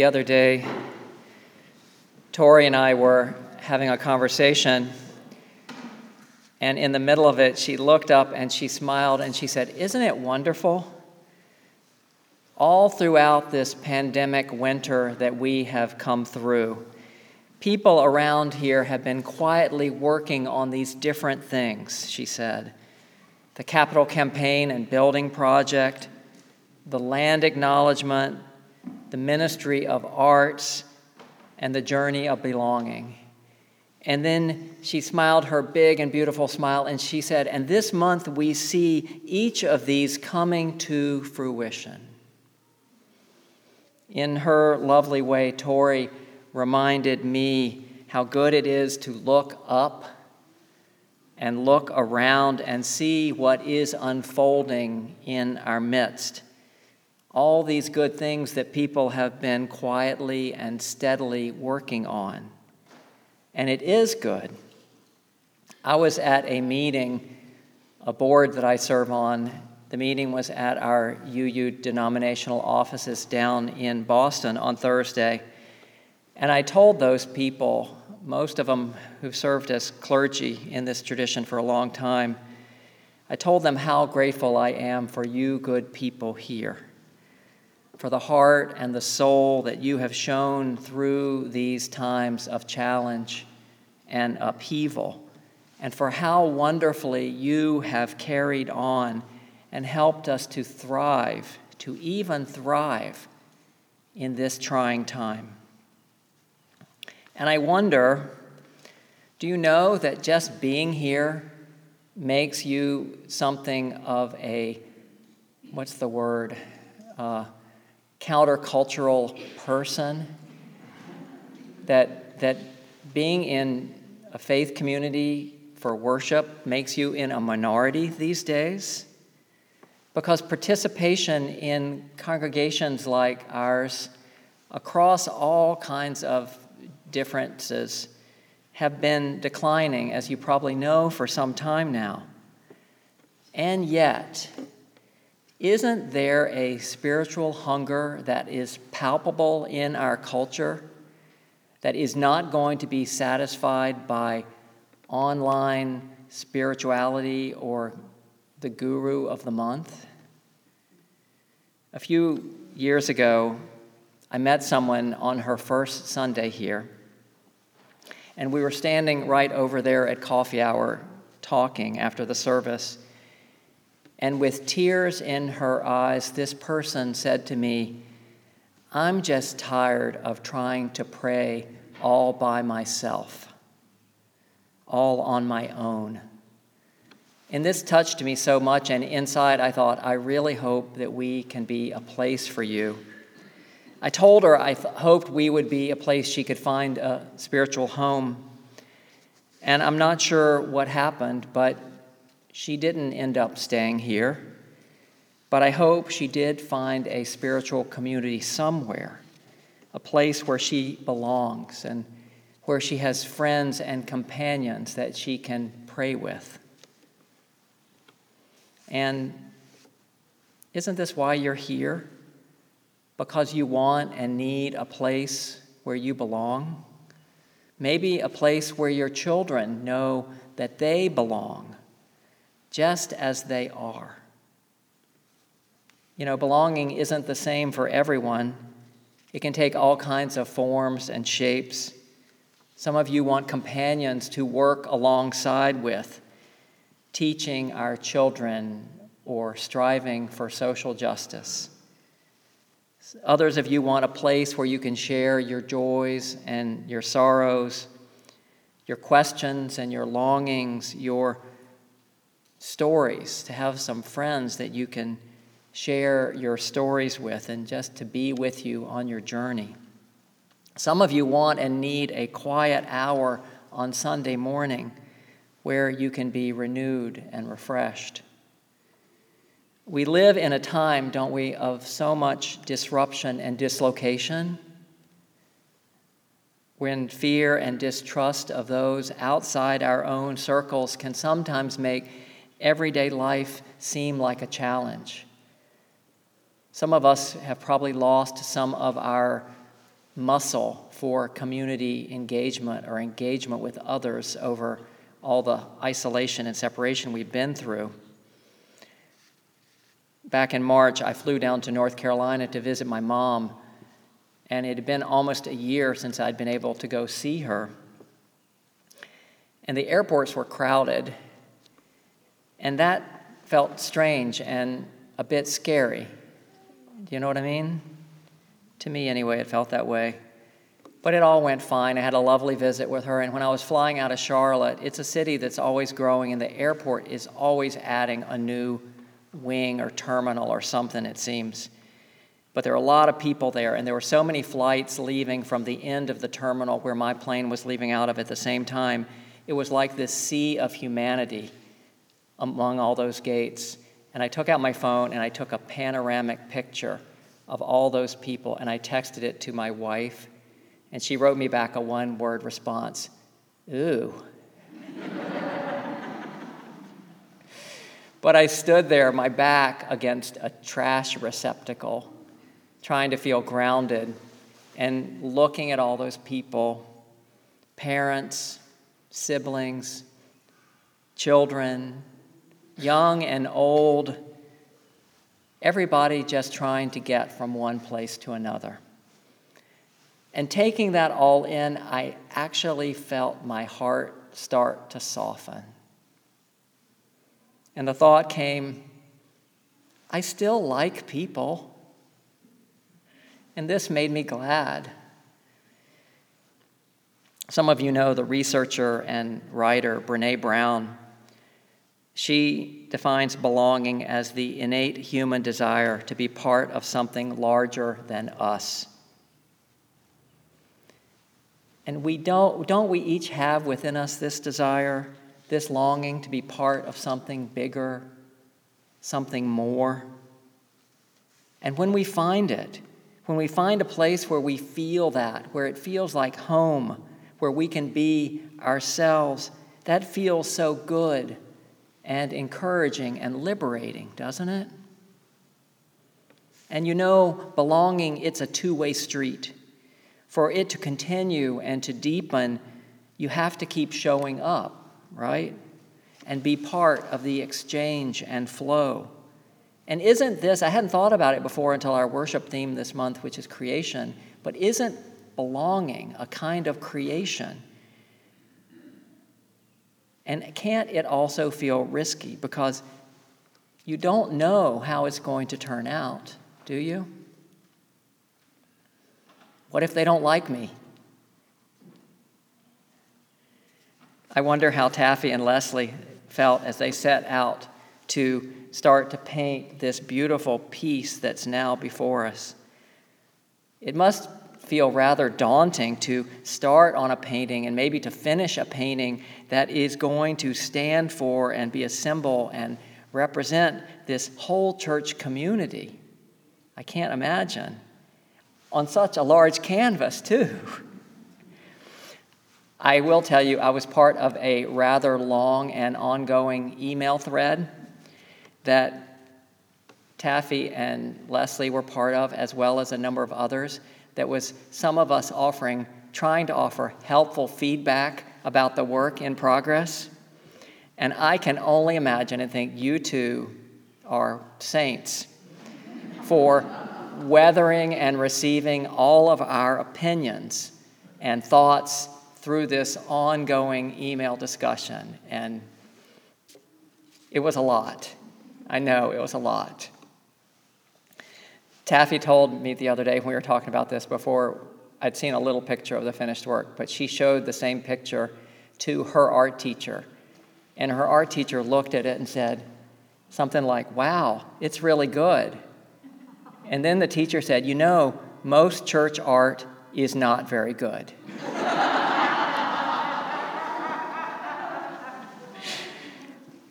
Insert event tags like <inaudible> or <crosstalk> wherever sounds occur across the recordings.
the other day, Tori and I were having a conversation, and in the middle of it, she looked up and she smiled and she said, Isn't it wonderful? All throughout this pandemic winter that we have come through, people around here have been quietly working on these different things, she said. The capital campaign and building project, the land acknowledgement, the ministry of arts, and the journey of belonging. And then she smiled her big and beautiful smile, and she said, And this month we see each of these coming to fruition. In her lovely way, Tori reminded me how good it is to look up and look around and see what is unfolding in our midst all these good things that people have been quietly and steadily working on. And it is good. I was at a meeting, a board that I serve on. The meeting was at our UU denominational offices down in Boston on Thursday. And I told those people, most of them who've served as clergy in this tradition for a long time, I told them how grateful I am for you good people here for the heart and the soul that you have shown through these times of challenge and upheaval, and for how wonderfully you have carried on and helped us to thrive, to even thrive in this trying time. And I wonder do you know that just being here makes you something of a, what's the word? Uh, countercultural person, that, that being in a faith community for worship makes you in a minority these days. Because participation in congregations like ours, across all kinds of differences, have been declining, as you probably know, for some time now. And yet, isn't there a spiritual hunger that is palpable in our culture that is not going to be satisfied by online spirituality or the guru of the month? A few years ago, I met someone on her first Sunday here, and we were standing right over there at coffee hour talking after the service. And with tears in her eyes, this person said to me, I'm just tired of trying to pray all by myself, all on my own. And this touched me so much, and inside I thought, I really hope that we can be a place for you. I told her I th- hoped we would be a place she could find a spiritual home. And I'm not sure what happened, but she didn't end up staying here, but I hope she did find a spiritual community somewhere, a place where she belongs and where she has friends and companions that she can pray with. And isn't this why you're here? Because you want and need a place where you belong? Maybe a place where your children know that they belong just as they are. You know, belonging isn't the same for everyone. It can take all kinds of forms and shapes. Some of you want companions to work alongside with, teaching our children or striving for social justice. Others of you want a place where you can share your joys and your sorrows, your questions and your longings, your stories, to have some friends that you can share your stories with and just to be with you on your journey. Some of you want and need a quiet hour on Sunday morning where you can be renewed and refreshed. We live in a time, don't we, of so much disruption and dislocation when fear and distrust of those outside our own circles can sometimes make everyday life seem like a challenge. Some of us have probably lost some of our muscle for community engagement or engagement with others over all the isolation and separation we've been through. Back in March, I flew down to North Carolina to visit my mom, and it had been almost a year since I'd been able to go see her. And the airports were crowded, and that felt strange and a bit scary. Do you know what I mean? To me, anyway, it felt that way. But it all went fine. I had a lovely visit with her. And when I was flying out of Charlotte, it's a city that's always growing, and the airport is always adding a new wing or terminal or something, it seems. But there are a lot of people there, and there were so many flights leaving from the end of the terminal where my plane was leaving out of at the same time. It was like this sea of humanity among all those gates. And I took out my phone and I took a panoramic picture of all those people, and I texted it to my wife and she wrote me back a one word response Ooh. <laughs> but I stood there, my back against a trash receptacle, trying to feel grounded and looking at all those people parents, siblings, children, young and old, everybody just trying to get from one place to another. And taking that all in, I actually felt my heart start to soften. And the thought came I still like people. And this made me glad. Some of you know the researcher and writer Brene Brown. She defines belonging as the innate human desire to be part of something larger than us. And we don't, don't we each have within us this desire, this longing to be part of something bigger, something more? And when we find it, when we find a place where we feel that, where it feels like home, where we can be ourselves, that feels so good and encouraging and liberating, doesn't it? And you know, belonging, it's a two way street. For it to continue and to deepen, you have to keep showing up, right? And be part of the exchange and flow. And isn't this, I hadn't thought about it before until our worship theme this month, which is creation, but isn't belonging a kind of creation? And can't it also feel risky? Because you don't know how it's going to turn out, do you? What if they don't like me? I wonder how Taffy and Leslie felt as they set out to start to paint this beautiful piece that's now before us. It must feel rather daunting to start on a painting and maybe to finish a painting that is going to stand for and be a symbol and represent this whole church community. I can't imagine on such a large canvas, too. I will tell you, I was part of a rather long and ongoing email thread that Taffy and Leslie were part of, as well as a number of others, that was some of us offering, trying to offer helpful feedback about the work in progress. And I can only imagine and think you two are saints for weathering and receiving all of our opinions and thoughts through this ongoing email discussion. And it was a lot. I know it was a lot. Taffy told me the other day when we were talking about this before, I'd seen a little picture of the finished work, but she showed the same picture to her art teacher. And her art teacher looked at it and said something like, Wow, it's really good. And then the teacher said, You know, most church art is not very good.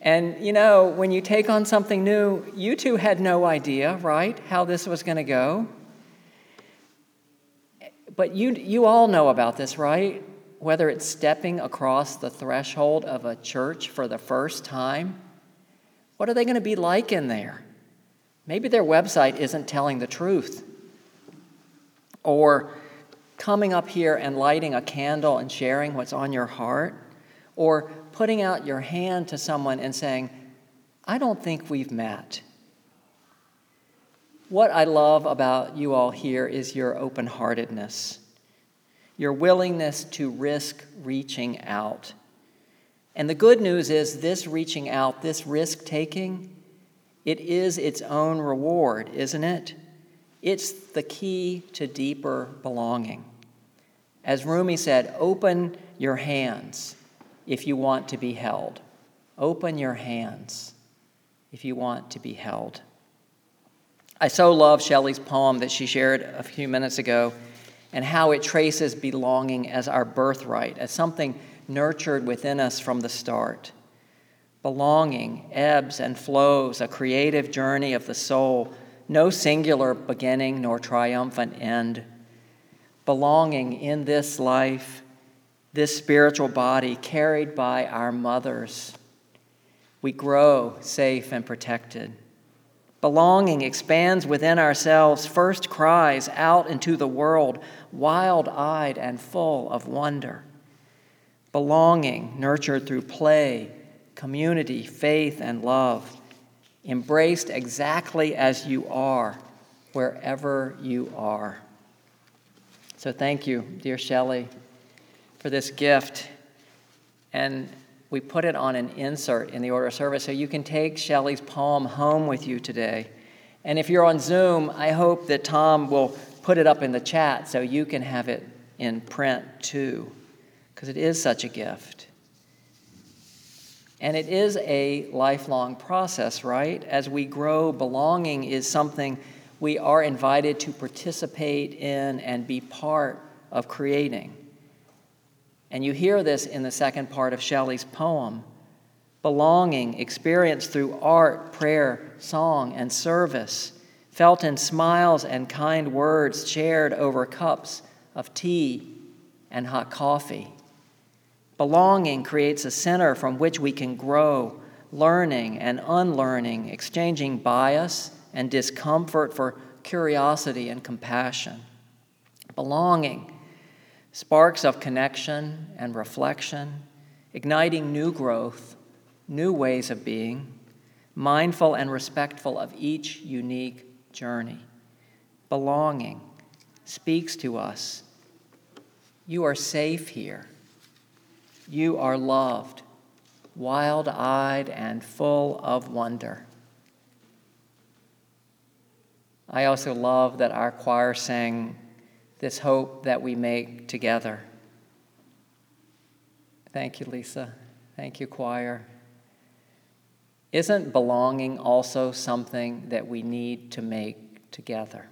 And you know, when you take on something new, you two had no idea, right, how this was going to go. But you, you all know about this, right? Whether it's stepping across the threshold of a church for the first time, what are they going to be like in there? Maybe their website isn't telling the truth. Or coming up here and lighting a candle and sharing what's on your heart, or putting out your hand to someone and saying, I don't think we've met. What I love about you all here is your open heartedness, your willingness to risk reaching out. And the good news is this reaching out, this risk taking, it is its own reward, isn't it? It's the key to deeper belonging. As Rumi said, open your hands if you want to be held. Open your hands if you want to be held. I so love Shelley's poem that she shared a few minutes ago and how it traces belonging as our birthright, as something nurtured within us from the start. Belonging ebbs and flows, a creative journey of the soul no singular beginning nor triumphant end. Belonging in this life, this spiritual body carried by our mothers. We grow safe and protected. Belonging expands within ourselves, first cries out into the world, wild eyed and full of wonder. Belonging, nurtured through play, community, faith, and love embraced exactly as you are, wherever you are. So thank you, dear Shelley, for this gift. And we put it on an insert in the order of service so you can take Shelley's poem home with you today. And if you're on Zoom, I hope that Tom will put it up in the chat so you can have it in print too, because it is such a gift. And it is a lifelong process, right? As we grow, belonging is something we are invited to participate in and be part of creating. And you hear this in the second part of Shelley's poem. Belonging, experienced through art, prayer, song, and service, felt in smiles and kind words shared over cups of tea and hot coffee. Belonging creates a center from which we can grow, learning and unlearning, exchanging bias and discomfort for curiosity and compassion. Belonging, sparks of connection and reflection, igniting new growth, new ways of being, mindful and respectful of each unique journey. Belonging speaks to us. You are safe here. You are loved, wild eyed, and full of wonder. I also love that our choir sang this hope that we make together. Thank you, Lisa. Thank you, choir. Isn't belonging also something that we need to make together?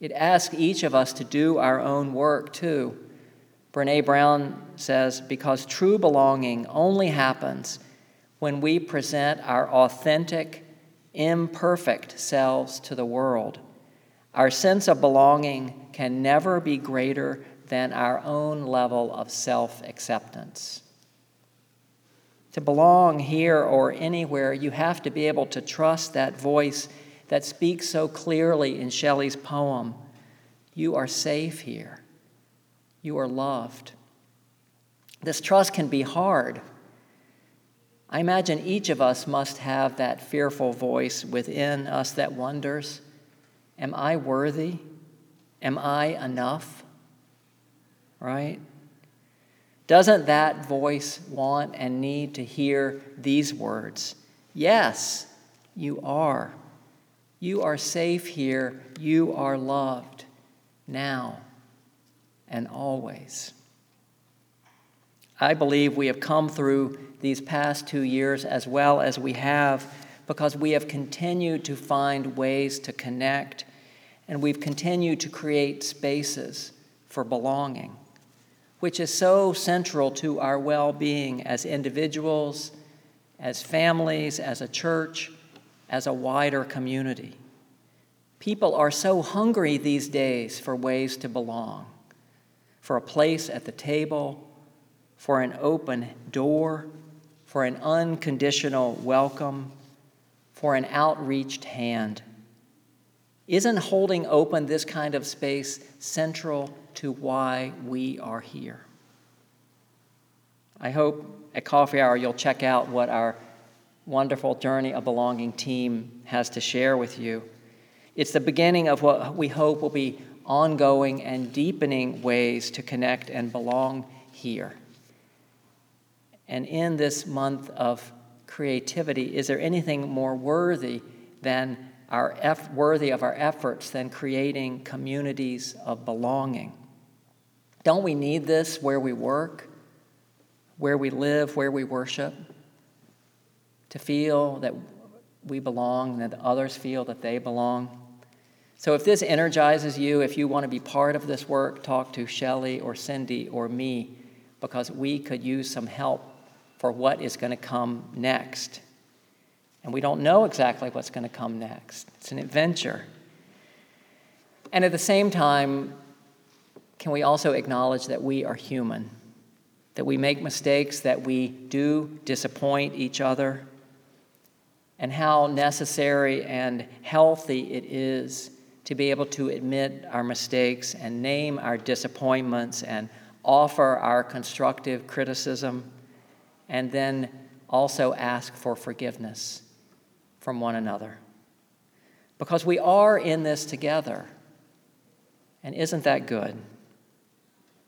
It asks each of us to do our own work, too. Brene Brown says, because true belonging only happens when we present our authentic, imperfect selves to the world. Our sense of belonging can never be greater than our own level of self acceptance. To belong here or anywhere, you have to be able to trust that voice that speaks so clearly in Shelley's poem You are safe here. You are loved. This trust can be hard. I imagine each of us must have that fearful voice within us that wonders Am I worthy? Am I enough? Right? Doesn't that voice want and need to hear these words? Yes, you are. You are safe here. You are loved now and always. I believe we have come through these past two years as well as we have because we have continued to find ways to connect and we've continued to create spaces for belonging, which is so central to our well being as individuals, as families, as a church, as a wider community. People are so hungry these days for ways to belong for a place at the table, for an open door, for an unconditional welcome, for an outreached hand. Isn't holding open this kind of space central to why we are here. I hope at coffee hour you'll check out what our wonderful Journey of Belonging team has to share with you. It's the beginning of what we hope will be ongoing and deepening ways to connect and belong here. And in this month of creativity, is there anything more worthy than our eff- worthy of our efforts than creating communities of belonging? Don't we need this where we work, where we live, where we worship? To feel that we belong, and that others feel that they belong. So if this energizes you, if you want to be part of this work, talk to Shelley or Cindy or me because we could use some help for what is going to come next. And we don't know exactly what's going to come next. It's an adventure. And at the same time, can we also acknowledge that we are human, that we make mistakes, that we do disappoint each other, and how necessary and healthy it is to be able to admit our mistakes and name our disappointments and offer our constructive criticism, and then also ask for forgiveness from one another. Because we are in this together. And isn't that good?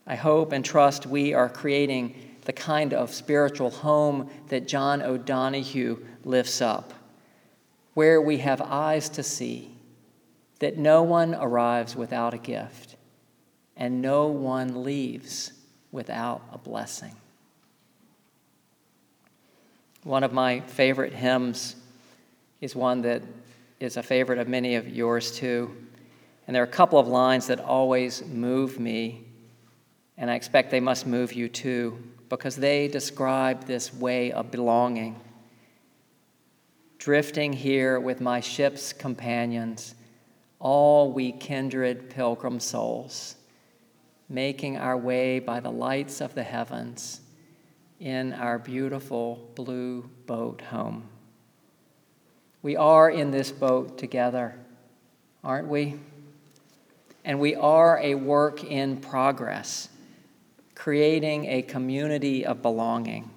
I hope and trust we are creating the kind of spiritual home that John O'Donohue lifts up, where we have eyes to see that no one arrives without a gift and no one leaves without a blessing. One of my favorite hymns is one that is a favorite of many of yours too. And there are a couple of lines that always move me, and I expect they must move you too, because they describe this way of belonging. Drifting here with my ship's companions all we kindred pilgrim souls, making our way by the lights of the heavens in our beautiful blue boat home. We are in this boat together, aren't we? And we are a work in progress, creating a community of belonging,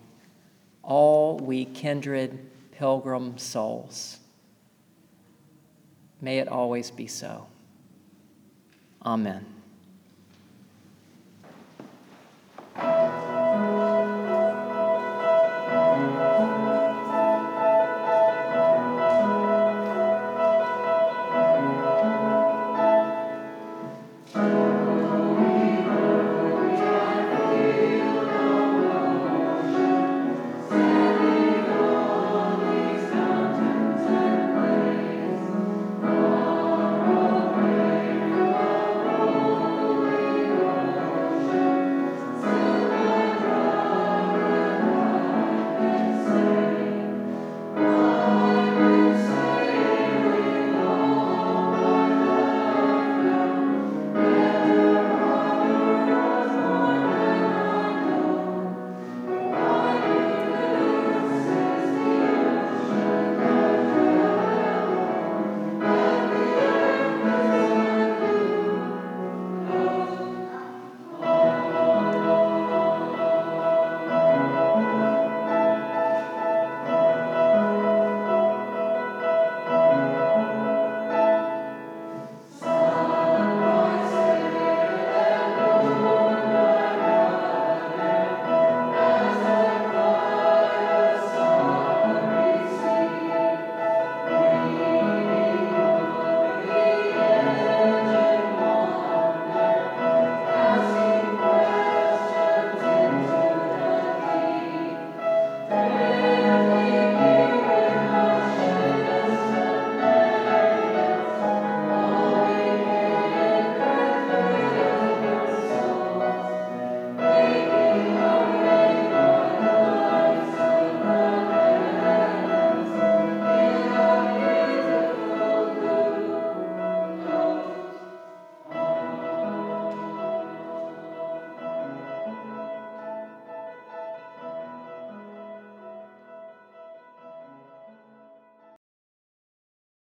all we kindred pilgrim souls. May it always be so. Amen.